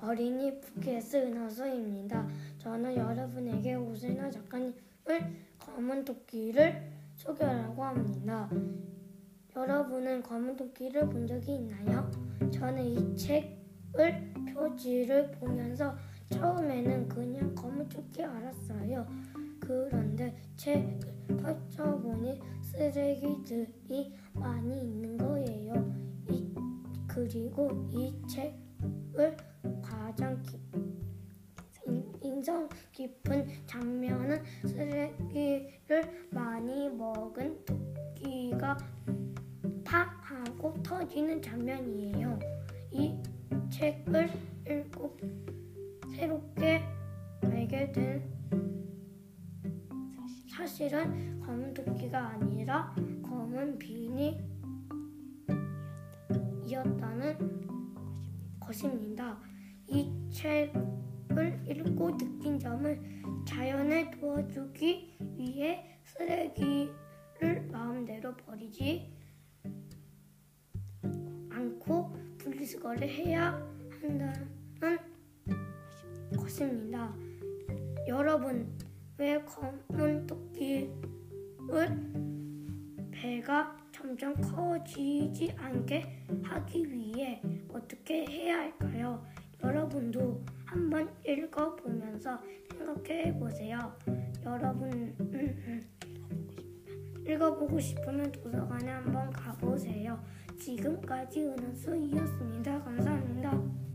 어린이 푸켓스 은하수입니다. 저는 여러분에게 오세나 작가님을 검은 토끼를 소개하려고 합니다. 여러분은 검은 토끼를 본 적이 있나요? 저는 이 책을 표지를 보면서 처음에는 그냥 검은 토끼 알았어요. 그런데 책을 펼쳐보니 쓰레기들이 많이 있는 거예요. 이, 그리고 이 책 을 가장 깊, 인- 인상 깊은 장면은 쓰레기를 많이 먹은 토끼가 팍 하고 터지는 장면이에요. 이 책을 읽고 새롭게 알게 된 사실은 검은 토끼가 아니라 검은 비니 것입니다. 이 책을 읽고 느낀 점은 자연을 도와주기 위해 쓰레기를 마음대로 버리지 않고 분리수거를 해야 한다는 것입니다. 여러분, 왜 검은 토끼를 배가 점점 커지지 않게 하기 위해 어떻게 해야 할까요? 여러분도 한번 읽어보면서 생각해 보세요. 여러분 음, 읽어보고 싶으면 도서관에 한번 가보세요. 지금까지 은하수이었습니다. 감사합니다.